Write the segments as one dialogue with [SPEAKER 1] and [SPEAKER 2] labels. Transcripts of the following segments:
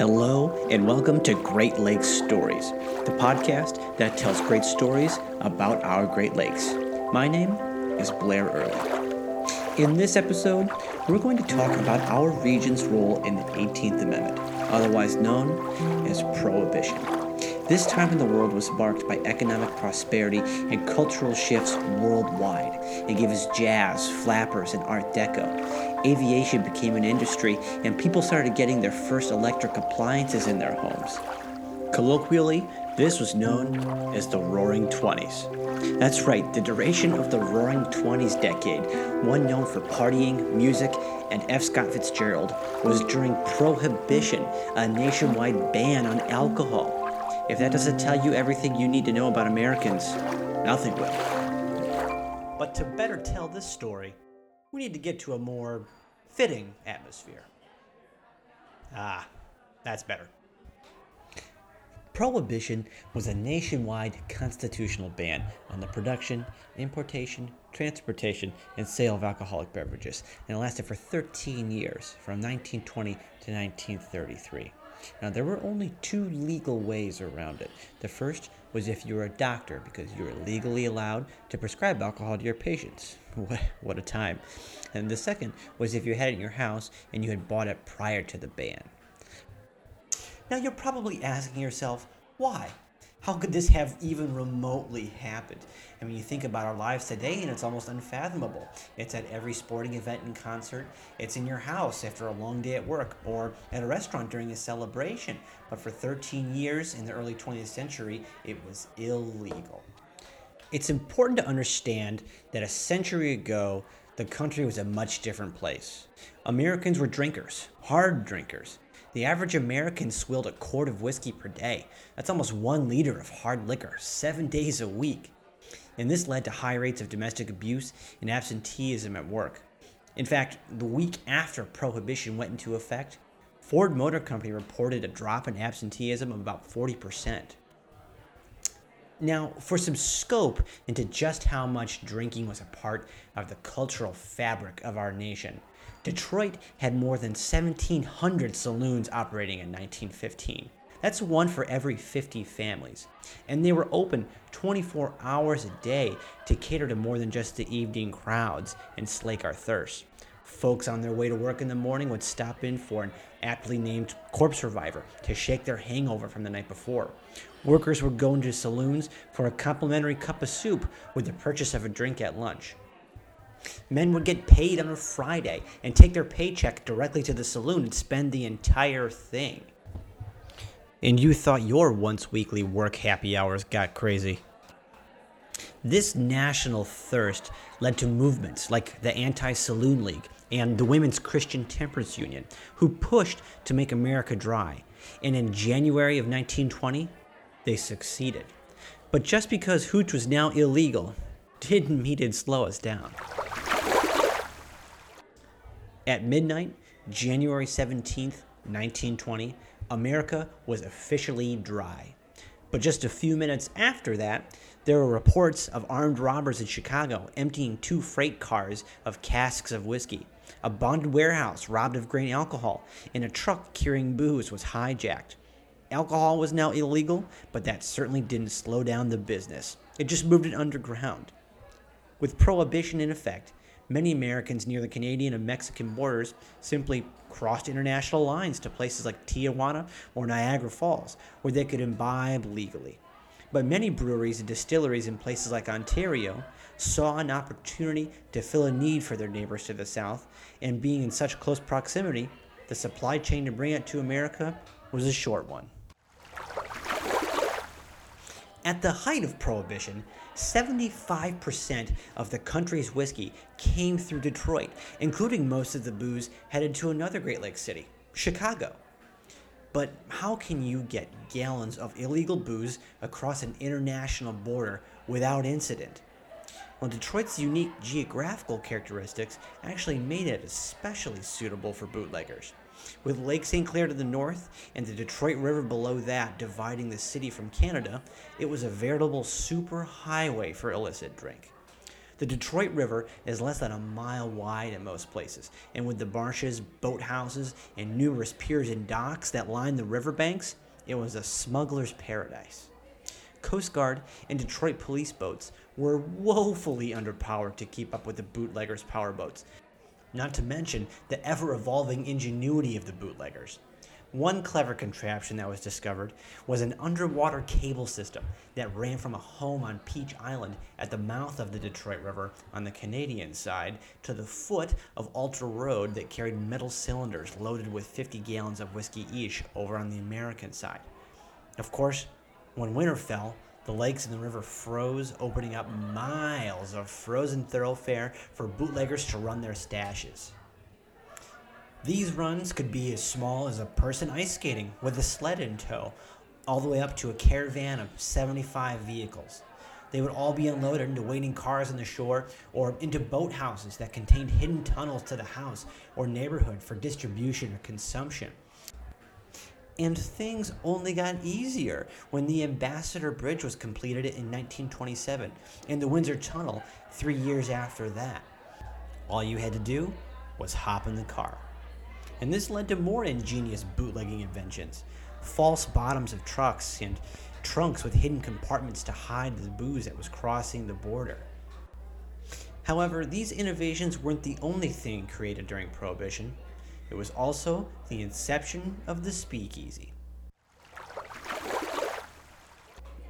[SPEAKER 1] Hello, and welcome to Great Lakes Stories, the podcast that tells great stories about our Great Lakes. My name is Blair Early. In this episode, we're going to talk about our region's role in the 18th Amendment, otherwise known as Prohibition. This time in the world was marked by economic prosperity and cultural shifts worldwide. It gave us jazz, flappers, and Art Deco. Aviation became an industry, and people started getting their first electric appliances in their homes. Colloquially, this was known as the Roaring Twenties. That's right, the duration of the Roaring Twenties decade, one known for partying, music, and F. Scott Fitzgerald, was during Prohibition, a nationwide ban on alcohol. If that doesn't tell you everything you need to know about Americans, nothing will. But to better tell this story, we need to get to a more fitting atmosphere. Ah, that's better. Prohibition was a nationwide constitutional ban on the production, importation, transportation, and sale of alcoholic beverages, and it lasted for 13 years, from 1920 to 1933. Now, there were only two legal ways around it. The first was if you were a doctor, because you were legally allowed to prescribe alcohol to your patients. What, what a time. And the second was if you had it in your house and you had bought it prior to the ban. Now, you're probably asking yourself, why? How could this have even remotely happened? I mean, you think about our lives today and it's almost unfathomable. It's at every sporting event and concert, it's in your house after a long day at work, or at a restaurant during a celebration. But for 13 years in the early 20th century, it was illegal. It's important to understand that a century ago, the country was a much different place. Americans were drinkers, hard drinkers. The average American swilled a quart of whiskey per day. That's almost one liter of hard liquor, seven days a week. And this led to high rates of domestic abuse and absenteeism at work. In fact, the week after Prohibition went into effect, Ford Motor Company reported a drop in absenteeism of about 40%. Now, for some scope into just how much drinking was a part of the cultural fabric of our nation, Detroit had more than 1,700 saloons operating in 1915. That's one for every 50 families. And they were open 24 hours a day to cater to more than just the evening crowds and slake our thirst. Folks on their way to work in the morning would stop in for an aptly named corpse reviver to shake their hangover from the night before. Workers would go into saloons for a complimentary cup of soup with the purchase of a drink at lunch. Men would get paid on a Friday and take their paycheck directly to the saloon and spend the entire thing. And you thought your once weekly work happy hours got crazy. This national thirst led to movements like the Anti Saloon League and the Women's Christian Temperance Union, who pushed to make America dry. And in January of 1920, they succeeded. But just because hooch was now illegal didn't mean it'd slow us down. At midnight, January 17th, 1920, America was officially dry. But just a few minutes after that, there were reports of armed robbers in Chicago emptying two freight cars of casks of whiskey. A bonded warehouse robbed of grain alcohol, and a truck carrying booze was hijacked. Alcohol was now illegal, but that certainly didn't slow down the business. It just moved it underground. With prohibition in effect, many Americans near the Canadian and Mexican borders simply crossed international lines to places like Tijuana or Niagara Falls, where they could imbibe legally. But many breweries and distilleries in places like Ontario saw an opportunity to fill a need for their neighbors to the south, and being in such close proximity, the supply chain to bring it to America was a short one. At the height of Prohibition, 75% of the country's whiskey came through Detroit, including most of the booze headed to another Great Lakes city, Chicago. But how can you get gallons of illegal booze across an international border without incident? Well, Detroit's unique geographical characteristics actually made it especially suitable for bootleggers. With Lake St. Clair to the north and the Detroit River below that dividing the city from Canada, it was a veritable super highway for illicit drink. The Detroit River is less than a mile wide in most places, and with the marshes, boathouses, and numerous piers and docks that line the riverbanks, it was a smuggler's paradise. Coast Guard and Detroit police boats were woefully underpowered to keep up with the bootleggers' powerboats, not to mention the ever evolving ingenuity of the bootleggers. One clever contraption that was discovered was an underwater cable system that ran from a home on Peach Island at the mouth of the Detroit River on the Canadian side to the foot of Alter Road that carried metal cylinders loaded with 50 gallons of whiskey each over on the American side. Of course, when winter fell, the lakes and the river froze, opening up miles of frozen thoroughfare for bootleggers to run their stashes. These runs could be as small as a person ice skating with a sled in tow, all the way up to a caravan of 75 vehicles. They would all be unloaded into waiting cars on the shore or into boathouses that contained hidden tunnels to the house or neighborhood for distribution or consumption. And things only got easier when the Ambassador Bridge was completed in 1927 and the Windsor Tunnel three years after that. All you had to do was hop in the car and this led to more ingenious bootlegging inventions false bottoms of trucks and trunks with hidden compartments to hide the booze that was crossing the border. However, these innovations weren't the only thing created during Prohibition. It was also the inception of the speakeasy.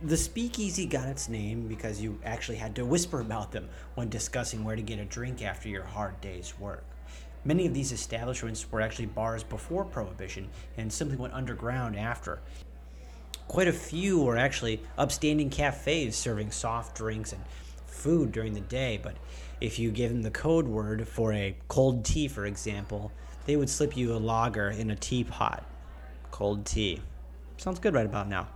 [SPEAKER 1] The speakeasy got its name because you actually had to whisper about them when discussing where to get a drink after your hard day's work. Many of these establishments were actually bars before Prohibition and simply went underground after. Quite a few were actually upstanding cafes serving soft drinks and food during the day, but if you give them the code word for a cold tea, for example, they would slip you a lager in a teapot. Cold tea. Sounds good right about now.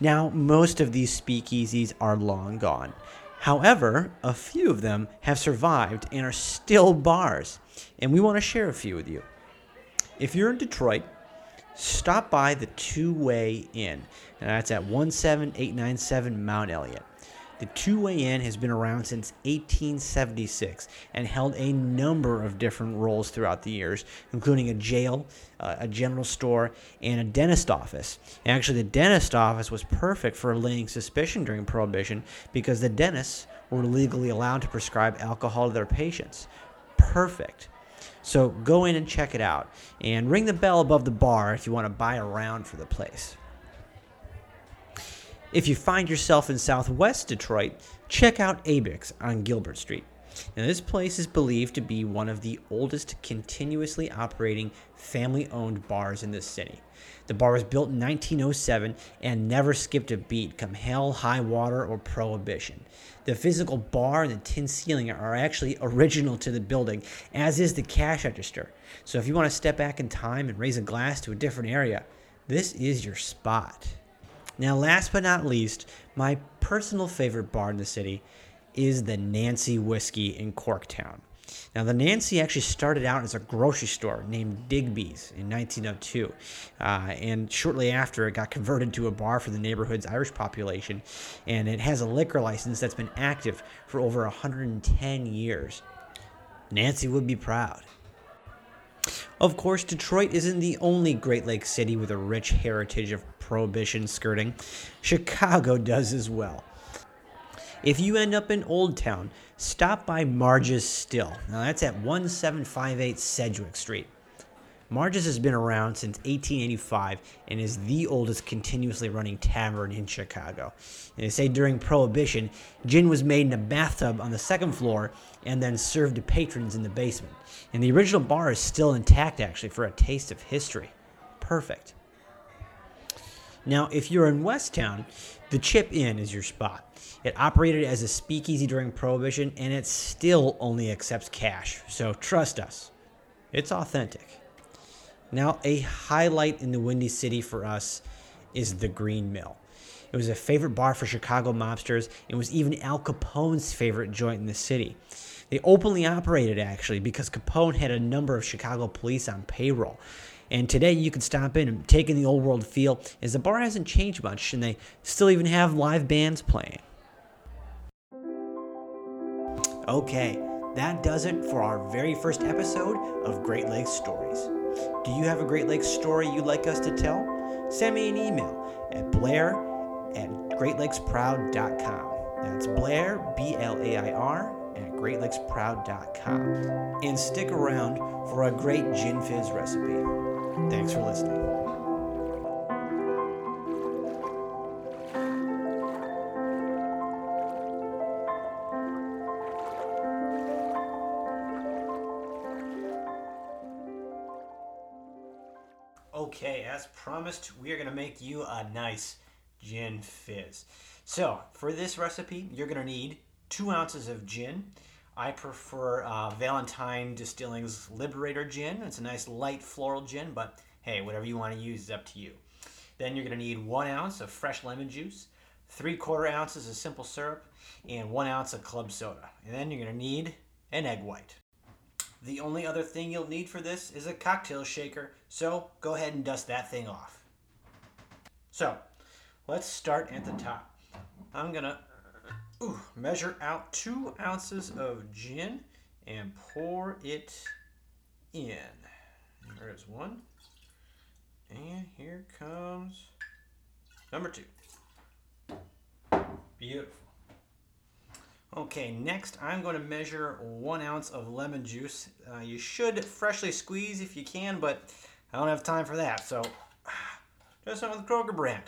[SPEAKER 1] Now, most of these speakeasies are long gone. However, a few of them have survived and are still bars, and we want to share a few with you. If you're in Detroit, stop by the Two Way Inn, and that's at 17897 Mount Elliott. The Two Way Inn has been around since 1876 and held a number of different roles throughout the years, including a jail, uh, a general store, and a dentist office. And actually, the dentist office was perfect for allaying suspicion during Prohibition because the dentists were legally allowed to prescribe alcohol to their patients. Perfect. So go in and check it out, and ring the bell above the bar if you want to buy a round for the place. If you find yourself in southwest Detroit, check out Abick's on Gilbert Street. Now, this place is believed to be one of the oldest continuously operating family owned bars in the city. The bar was built in 1907 and never skipped a beat come hell, high water, or prohibition. The physical bar and the tin ceiling are actually original to the building, as is the cash register. So if you want to step back in time and raise a glass to a different area, this is your spot. Now, last but not least, my personal favorite bar in the city is the Nancy Whiskey in Corktown. Now, the Nancy actually started out as a grocery store named Digby's in 1902, uh, and shortly after it got converted to a bar for the neighborhood's Irish population, and it has a liquor license that's been active for over 110 years. Nancy would be proud. Of course, Detroit isn't the only Great Lakes city with a rich heritage of prohibition skirting. Chicago does as well. If you end up in Old Town, stop by Marge's Still. Now that's at 1758 Sedgwick Street. Marge's has been around since 1885 and is the oldest continuously running tavern in Chicago. And they say during Prohibition, gin was made in a bathtub on the second floor and then served to patrons in the basement. And the original bar is still intact, actually, for a taste of history. Perfect. Now, if you're in Westtown, the Chipp Inn is your spot. It operated as a speakeasy during Prohibition, and it still only accepts cash. So trust us, it's authentic. Now, a highlight in the Windy City for us is the Green Mill. It was a favorite bar for Chicago mobsters and was even Al Capone's favorite joint in the city. They openly operated actually because Capone had a number of Chicago police on payroll. And today you can stop in and take in the old world feel as the bar hasn't changed much and they still even have live bands playing. Okay, that does it for our very first episode of Great Lakes Stories. Do you have a Great Lakes story you'd like us to tell? Send me an email at blair at greatlakesproud.com. That's Blair, B L A I R, greatlakesproud.com. And stick around for a great gin fizz recipe. Thanks for listening. Okay, as promised, we are going to make you a nice gin fizz. So, for this recipe, you're going to need two ounces of gin. I prefer uh, Valentine Distilling's Liberator gin. It's a nice light floral gin, but hey, whatever you want to use is up to you. Then you're going to need one ounce of fresh lemon juice, three quarter ounces of simple syrup, and one ounce of club soda. And then you're going to need an egg white. The only other thing you'll need for this is a cocktail shaker, so go ahead and dust that thing off. So, let's start at the top. I'm gonna ooh, measure out two ounces of gin and pour it in. There's one. And here comes number two. Beautiful. Okay, next I'm going to measure one ounce of lemon juice. Uh, you should freshly squeeze if you can, but I don't have time for that, so just went with Kroger brand.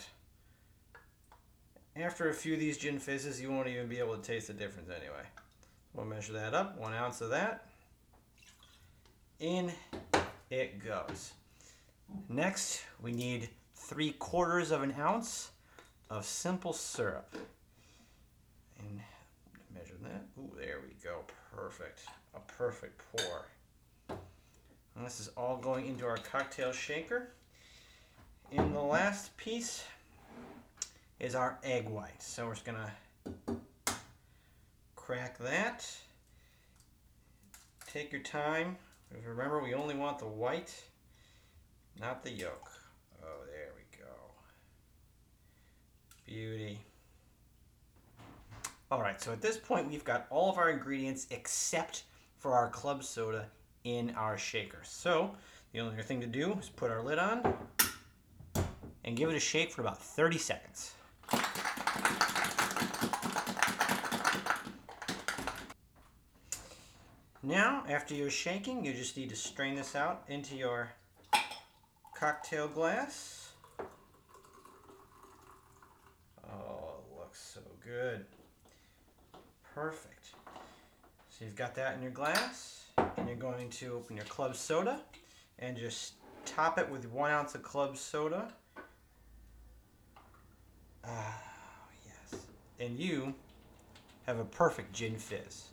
[SPEAKER 1] After a few of these gin fizzes, you won't even be able to taste the difference anyway. We'll measure that up, one ounce of that. In it goes. Next, we need three quarters of an ounce of simple syrup. And measure that. Ooh, there we go. Perfect. A perfect pour. And this is all going into our cocktail shaker. In the last piece is our egg white. So we're just gonna crack that. Take your time. Remember, we only want the white, not the yolk. Oh, there we go. Beauty. All right, so at this point, we've got all of our ingredients except for our club soda in our shaker. So the only thing to do is put our lid on and give it a shake for about 30 seconds. Now, after you're shaking, you just need to strain this out into your cocktail glass. Oh, it looks so good. Perfect. So you've got that in your glass, and you're going to open your club soda and just top it with one ounce of club soda. Ah, yes. And you have a perfect gin fizz.